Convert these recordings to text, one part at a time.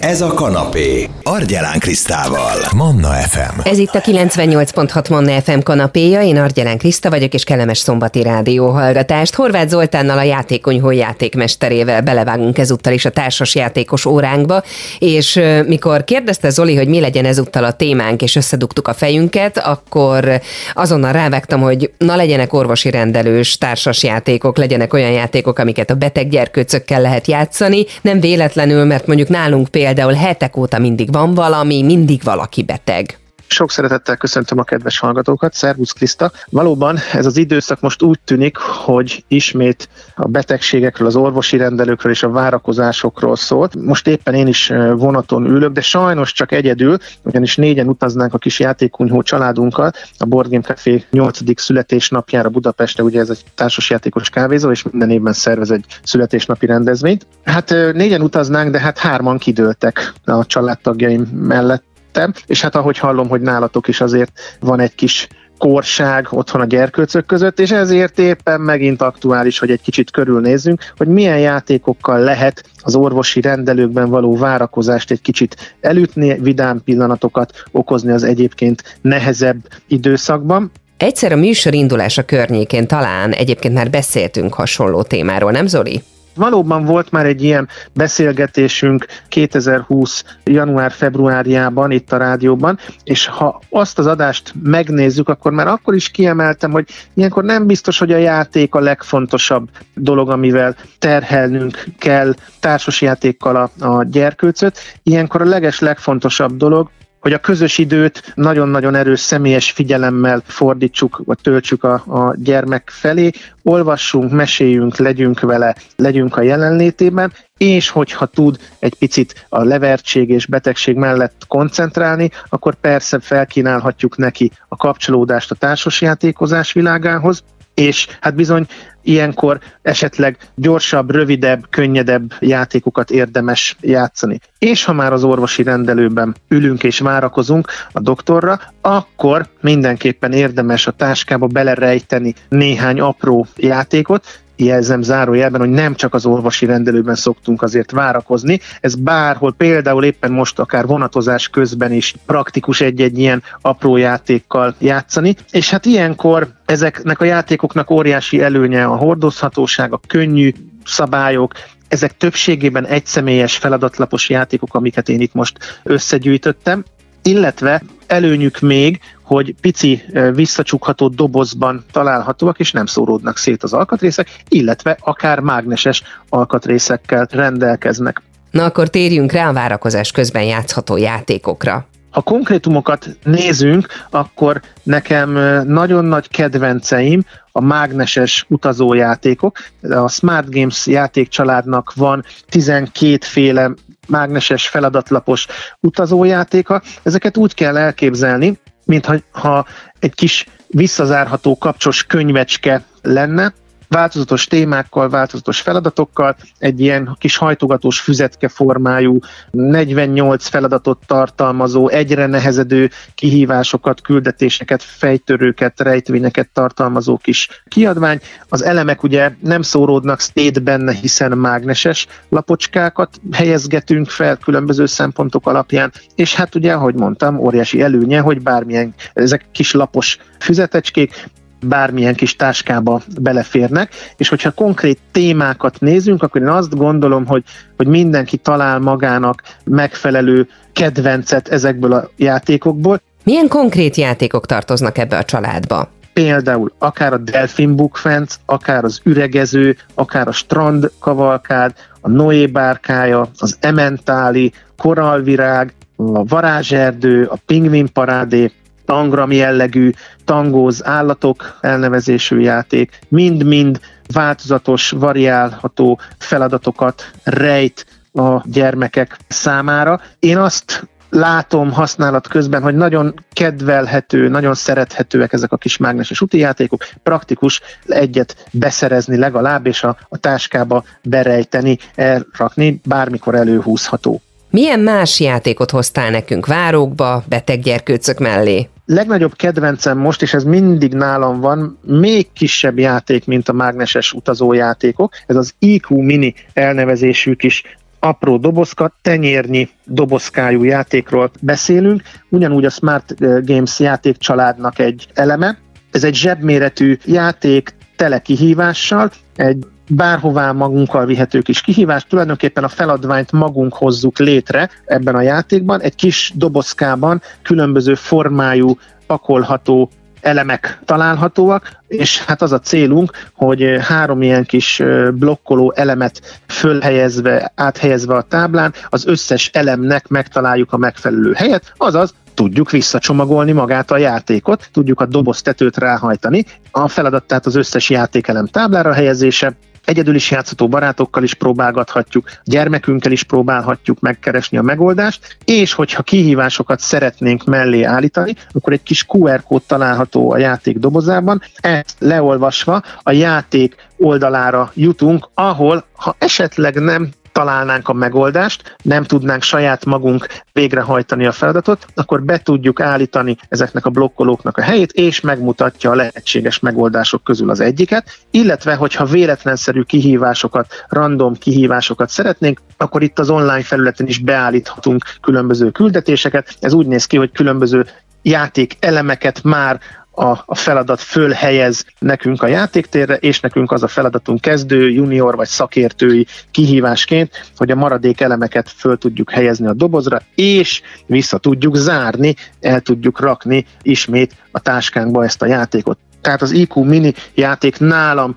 Ez a kanapé. Argyelán Krisztával. Manna FM. Ez itt a 98.6 Manna FM kanapéja, én Argyelán Kriszta vagyok, és kellemes szombati rádióhallgatást. Horváth Zoltánnal a játékonyhó játékmesterével belevágunk ezúttal is a társas játékos óránkba, és mikor kérdezte Zoli, hogy mi legyen ezúttal a témánk, és összedugtuk a fejünket, akkor azonnal rávágtam, hogy na legyenek orvosi rendelős társas játékok, legyenek olyan játékok, amiket a beteg gyerkőcökkel lehet játszani. Nem véletlenül, mert mondjuk nálunk például például hetek óta mindig van valami, mindig valaki beteg. Sok szeretettel köszöntöm a kedves hallgatókat, Szervusz Kriszta. Valóban ez az időszak most úgy tűnik, hogy ismét a betegségekről, az orvosi rendelőkről és a várakozásokról szólt. Most éppen én is vonaton ülök, de sajnos csak egyedül, ugyanis négyen utaznánk a kis játékunyhó családunkkal a Board Game Café 8. születésnapjára Budapestre, ugye ez egy társasjátékos kávézó, és minden évben szervez egy születésnapi rendezvényt. Hát négyen utaznánk, de hát hárman kidőltek a családtagjaim mellett vettem, és hát ahogy hallom, hogy nálatok is azért van egy kis korság otthon a gyerkőcök között, és ezért éppen megint aktuális, hogy egy kicsit körülnézzünk, hogy milyen játékokkal lehet az orvosi rendelőkben való várakozást egy kicsit elütni, vidám pillanatokat okozni az egyébként nehezebb időszakban. Egyszer a műsor indulása környékén talán egyébként már beszéltünk hasonló témáról, nem Zoli? Valóban volt már egy ilyen beszélgetésünk 2020. január-februárjában itt a rádióban, és ha azt az adást megnézzük, akkor már akkor is kiemeltem, hogy ilyenkor nem biztos, hogy a játék a legfontosabb dolog, amivel terhelnünk kell társasjátékkal a, a gyerkőcöt. Ilyenkor a leges legfontosabb dolog, hogy a közös időt nagyon-nagyon erős személyes figyelemmel fordítsuk, vagy töltsük a, a gyermek felé, olvassunk, meséljünk, legyünk vele, legyünk a jelenlétében, és hogyha tud egy picit a levertség és betegség mellett koncentrálni, akkor persze felkínálhatjuk neki a kapcsolódást a társasjátékozás világához, és hát bizony ilyenkor esetleg gyorsabb, rövidebb, könnyedebb játékokat érdemes játszani. És ha már az orvosi rendelőben ülünk és várakozunk a doktorra, akkor mindenképpen érdemes a táskába belerejteni néhány apró játékot, jelzem zárójelben, hogy nem csak az orvosi rendelőben szoktunk azért várakozni, ez bárhol, például éppen most akár vonatozás közben is praktikus egy-egy ilyen apró játékkal játszani, és hát ilyenkor ezeknek a játékoknak óriási előnye a hordozhatóság, a könnyű szabályok, ezek többségében egyszemélyes feladatlapos játékok, amiket én itt most összegyűjtöttem, illetve előnyük még, hogy pici visszacsukható dobozban találhatóak, és nem szóródnak szét az alkatrészek, illetve akár mágneses alkatrészekkel rendelkeznek. Na akkor térjünk rá a várakozás közben játszható játékokra. Ha konkrétumokat nézünk, akkor nekem nagyon nagy kedvenceim a mágneses utazójátékok. A Smart Games játékcsaládnak van 12 féle mágneses feladatlapos utazójátéka. Ezeket úgy kell elképzelni, mintha ha egy kis visszazárható kapcsos könyvecske lenne, változatos témákkal, változatos feladatokkal, egy ilyen kis hajtogatós füzetke formájú, 48 feladatot tartalmazó, egyre nehezedő kihívásokat, küldetéseket, fejtörőket, rejtvényeket tartalmazó kis kiadvány. Az elemek ugye nem szóródnak szét benne, hiszen mágneses lapocskákat helyezgetünk fel különböző szempontok alapján, és hát ugye, ahogy mondtam, óriási előnye, hogy bármilyen, ezek kis lapos füzetecskék, bármilyen kis táskába beleférnek, és hogyha konkrét témákat nézünk, akkor én azt gondolom, hogy, hogy mindenki talál magának megfelelő kedvencet ezekből a játékokból. Milyen konkrét játékok tartoznak ebbe a családba? Például akár a Delfin Book Fence, akár az üregező, akár a strand kavalkád, a Noé bárkája, az Ementáli, koralvirág, a varázserdő, a pingvin parádé, tangram jellegű, tangóz állatok elnevezésű játék, mind-mind változatos, variálható feladatokat rejt a gyermekek számára. Én azt látom használat közben, hogy nagyon kedvelhető, nagyon szerethetőek ezek a kis mágneses úti játékok, praktikus egyet beszerezni legalább, és a, a táskába berejteni, elrakni, bármikor előhúzható. Milyen más játékot hoztál nekünk várókba, beteg mellé? Legnagyobb kedvencem most, és ez mindig nálam van, még kisebb játék, mint a mágneses utazójátékok. Ez az IQ Mini elnevezésű kis apró dobozka, tenyérnyi dobozkájú játékról beszélünk, ugyanúgy a Smart Games játékcsaládnak egy eleme. Ez egy zsebméretű játék, tele kihívással, egy bárhová magunkkal vihető kis kihívás, tulajdonképpen a feladványt magunk hozzuk létre ebben a játékban, egy kis dobozkában különböző formájú, pakolható elemek találhatóak, és hát az a célunk, hogy három ilyen kis blokkoló elemet fölhelyezve, áthelyezve a táblán, az összes elemnek megtaláljuk a megfelelő helyet, azaz tudjuk visszacsomagolni magát a játékot, tudjuk a doboz tetőt ráhajtani. A feladat tehát az összes játékelem táblára helyezése, Egyedül is játszható barátokkal is próbálgathatjuk, gyermekünkkel is próbálhatjuk megkeresni a megoldást, és hogyha kihívásokat szeretnénk mellé állítani, akkor egy kis QR kód található a játék dobozában, ezt leolvasva a játék oldalára jutunk, ahol ha esetleg nem találnánk a megoldást, nem tudnánk saját magunk végrehajtani a feladatot, akkor be tudjuk állítani ezeknek a blokkolóknak a helyét, és megmutatja a lehetséges megoldások közül az egyiket, illetve hogyha véletlenszerű kihívásokat, random kihívásokat szeretnénk, akkor itt az online felületen is beállíthatunk különböző küldetéseket. Ez úgy néz ki, hogy különböző játék elemeket már a, a feladat fölhelyez nekünk a játéktérre, és nekünk az a feladatunk kezdő, junior vagy szakértői kihívásként, hogy a maradék elemeket föl tudjuk helyezni a dobozra, és vissza tudjuk zárni, el tudjuk rakni ismét a táskánkba ezt a játékot. Tehát az IQ mini játék nálam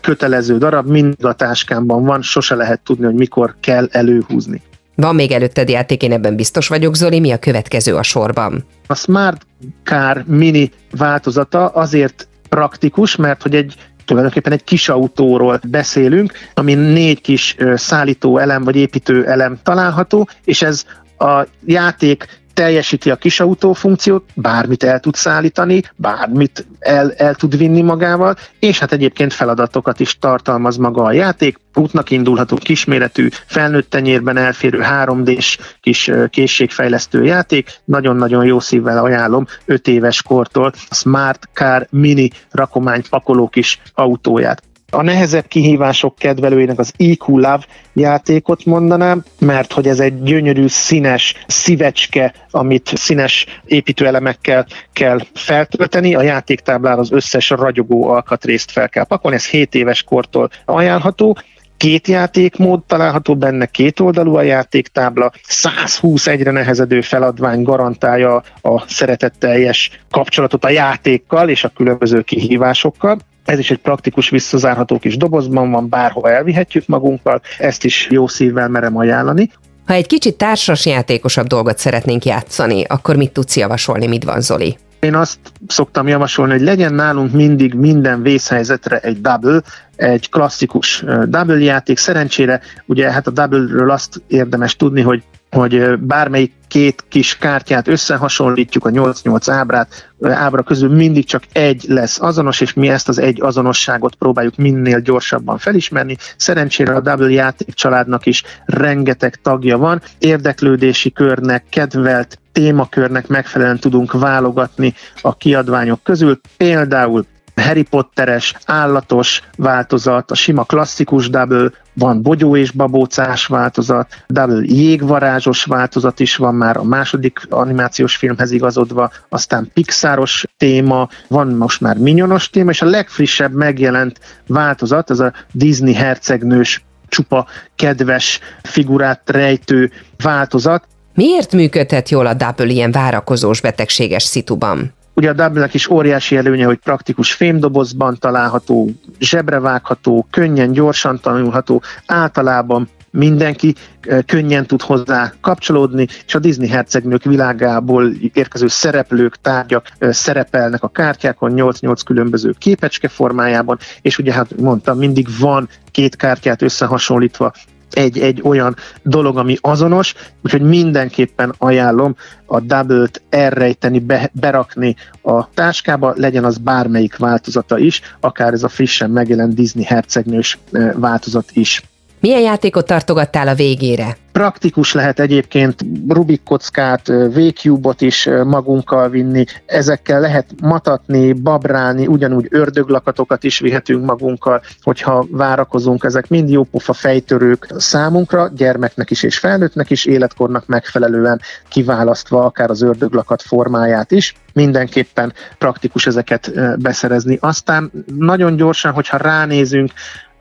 kötelező darab, mind a táskámban van, sose lehet tudni, hogy mikor kell előhúzni. Van még előtted játék, én ebben biztos vagyok, Zoli, mi a következő a sorban? A Smart Car Mini változata azért praktikus, mert hogy egy tulajdonképpen egy kis autóról beszélünk, ami négy kis szállító elem vagy építő elem található, és ez a játék teljesíti a kisautó funkciót, bármit el tud szállítani, bármit el, el tud vinni magával, és hát egyébként feladatokat is tartalmaz maga a játék. Útnak indulható kisméretű, felnőtt tenyérben elférő 3D-s kis készségfejlesztő játék. Nagyon-nagyon jó szívvel ajánlom 5 éves kortól a Smart Car Mini rakomány pakoló kis autóját. A nehezebb kihívások kedvelőinek az EQ Love játékot mondanám, mert hogy ez egy gyönyörű, színes szívecske, amit színes építőelemekkel kell feltölteni. A játéktáblára az összes ragyogó alkatrészt fel kell pakolni, ez 7 éves kortól ajánlható két játékmód található benne, két oldalú a játéktábla, 120 egyre nehezedő feladvány garantálja a szeretetteljes kapcsolatot a játékkal és a különböző kihívásokkal. Ez is egy praktikus, visszazárható kis dobozban van, bárhova elvihetjük magunkkal, ezt is jó szívvel merem ajánlani. Ha egy kicsit társas játékosabb dolgot szeretnénk játszani, akkor mit tudsz javasolni, mit van Zoli? Én azt szoktam javasolni, hogy legyen nálunk mindig minden vészhelyzetre egy double, egy klasszikus double játék. Szerencsére ugye hát a double-ről azt érdemes tudni, hogy hogy bármelyik két kis kártyát összehasonlítjuk, a 8-8 ábrát, ábra közül mindig csak egy lesz azonos, és mi ezt az egy azonosságot próbáljuk minél gyorsabban felismerni. Szerencsére a Double játék családnak is rengeteg tagja van, érdeklődési körnek, kedvelt témakörnek megfelelően tudunk válogatni a kiadványok közül. Például Harry Potteres, állatos változat, a sima klasszikus double, van bogyó és babócás változat, double jégvarázsos változat is van már a második animációs filmhez igazodva, aztán Pixaros téma, van most már minyonos téma, és a legfrissebb megjelent változat, az a Disney hercegnős csupa kedves figurát rejtő változat. Miért működhet jól a Double ilyen várakozós betegséges szituban? Ugye a double is óriási előnye, hogy praktikus fémdobozban található, zsebrevágható, könnyen, gyorsan tanulható, általában mindenki eh, könnyen tud hozzá kapcsolódni, és a Disney hercegnők világából érkező szereplők, tárgyak eh, szerepelnek a kártyákon 8-8 különböző képecske formájában, és ugye hát mondtam, mindig van két kártyát összehasonlítva egy, egy olyan dolog, ami azonos, úgyhogy mindenképpen ajánlom a double-t elrejteni, be, berakni a táskába, legyen az bármelyik változata is, akár ez a frissen megjelent Disney hercegnős változat is. Milyen játékot tartogattál a végére? Praktikus lehet egyébként Rubik kockát, V-Cube-ot is magunkkal vinni, ezekkel lehet matatni, babrálni, ugyanúgy ördöglakatokat is vihetünk magunkkal, hogyha várakozunk, ezek mind jó pofa fejtörők számunkra, gyermeknek is és felnőttnek is, életkornak megfelelően kiválasztva akár az ördöglakat formáját is. Mindenképpen praktikus ezeket beszerezni. Aztán nagyon gyorsan, hogyha ránézünk,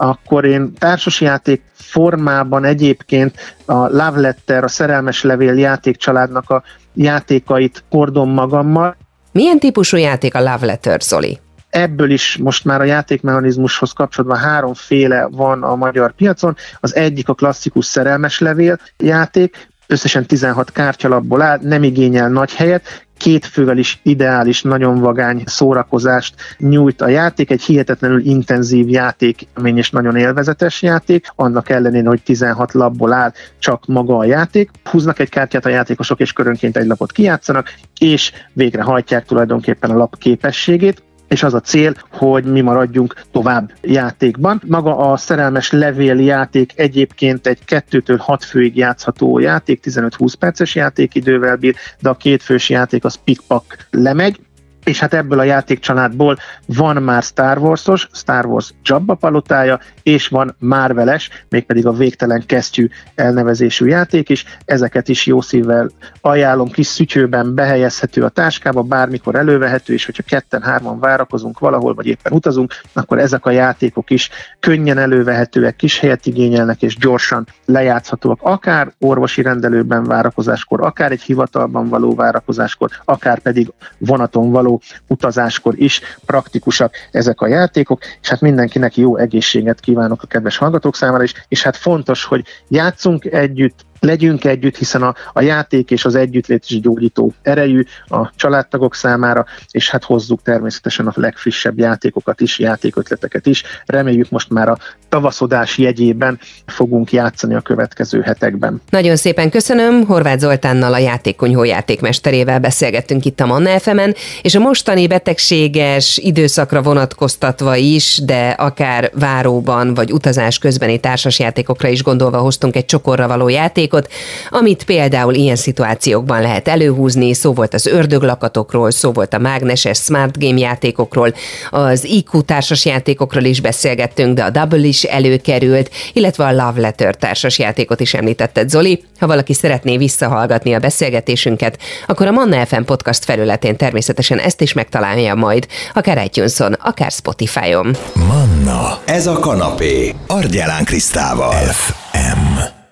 akkor én társasjáték formában egyébként a Love Letter, a Szerelmes Levél játékcsaládnak a játékait kordom magammal. Milyen típusú játék a Love Letter, Zoli? Ebből is most már a játékmechanizmushoz kapcsolatban háromféle van a magyar piacon. Az egyik a klasszikus szerelmes levél játék, összesen 16 kártyalapból áll, nem igényel nagy helyet, két fővel is ideális, nagyon vagány szórakozást nyújt a játék, egy hihetetlenül intenzív játék, és nagyon élvezetes játék, annak ellenére, hogy 16 lapból áll csak maga a játék. Húznak egy kártyát a játékosok, és körönként egy lapot kijátszanak, és végrehajtják tulajdonképpen a lap képességét és az a cél, hogy mi maradjunk tovább játékban. Maga a szerelmes levél játék egyébként egy 2-től 6 főig játszható játék, 15-20 perces játékidővel bír, de a kétfős játék az pikpak lemegy, és hát ebből a játékcsaládból van már Star Wars-os, Star Wars Jabba palotája, és van Marveles, mégpedig a végtelen kesztyű elnevezésű játék is. Ezeket is jó szívvel ajánlom, kis szütyőben behelyezhető a táskába, bármikor elővehető, és hogyha ketten-hárman várakozunk valahol, vagy éppen utazunk, akkor ezek a játékok is könnyen elővehetőek, kis helyet igényelnek, és gyorsan lejátszhatóak, akár orvosi rendelőben várakozáskor, akár egy hivatalban való várakozáskor, akár pedig vonaton való utazáskor is praktikusak ezek a játékok, és hát mindenkinek jó egészséget kívánok a kedves hallgatók számára is, és hát fontos, hogy játszunk együtt, legyünk együtt, hiszen a, a játék és az együttlét is gyógyító erejű a családtagok számára, és hát hozzuk természetesen a legfrissebb játékokat is, játékötleteket is. Reméljük most már a tavaszodás jegyében fogunk játszani a következő hetekben. Nagyon szépen köszönöm, Horváth Zoltánnal a játékonyhó játékmesterével beszélgettünk itt a Manna fm és a mostani betegséges időszakra vonatkoztatva is, de akár váróban vagy utazás közbeni társasjátékokra is gondolva hoztunk egy csokorra való játék játékot, amit például ilyen szituációkban lehet előhúzni, szó volt az ördöglakatokról, szó volt a mágneses smart game játékokról, az IQ társas játékokról is beszélgettünk, de a Double is előkerült, illetve a Love Letter társas játékot is említetted, Zoli. Ha valaki szeretné visszahallgatni a beszélgetésünket, akkor a Manna FM podcast felületén természetesen ezt is megtalálja majd, akár iTunes-on, akár Spotify-on. Manna, ez a kanapé, Argyelán Krisztával. FM.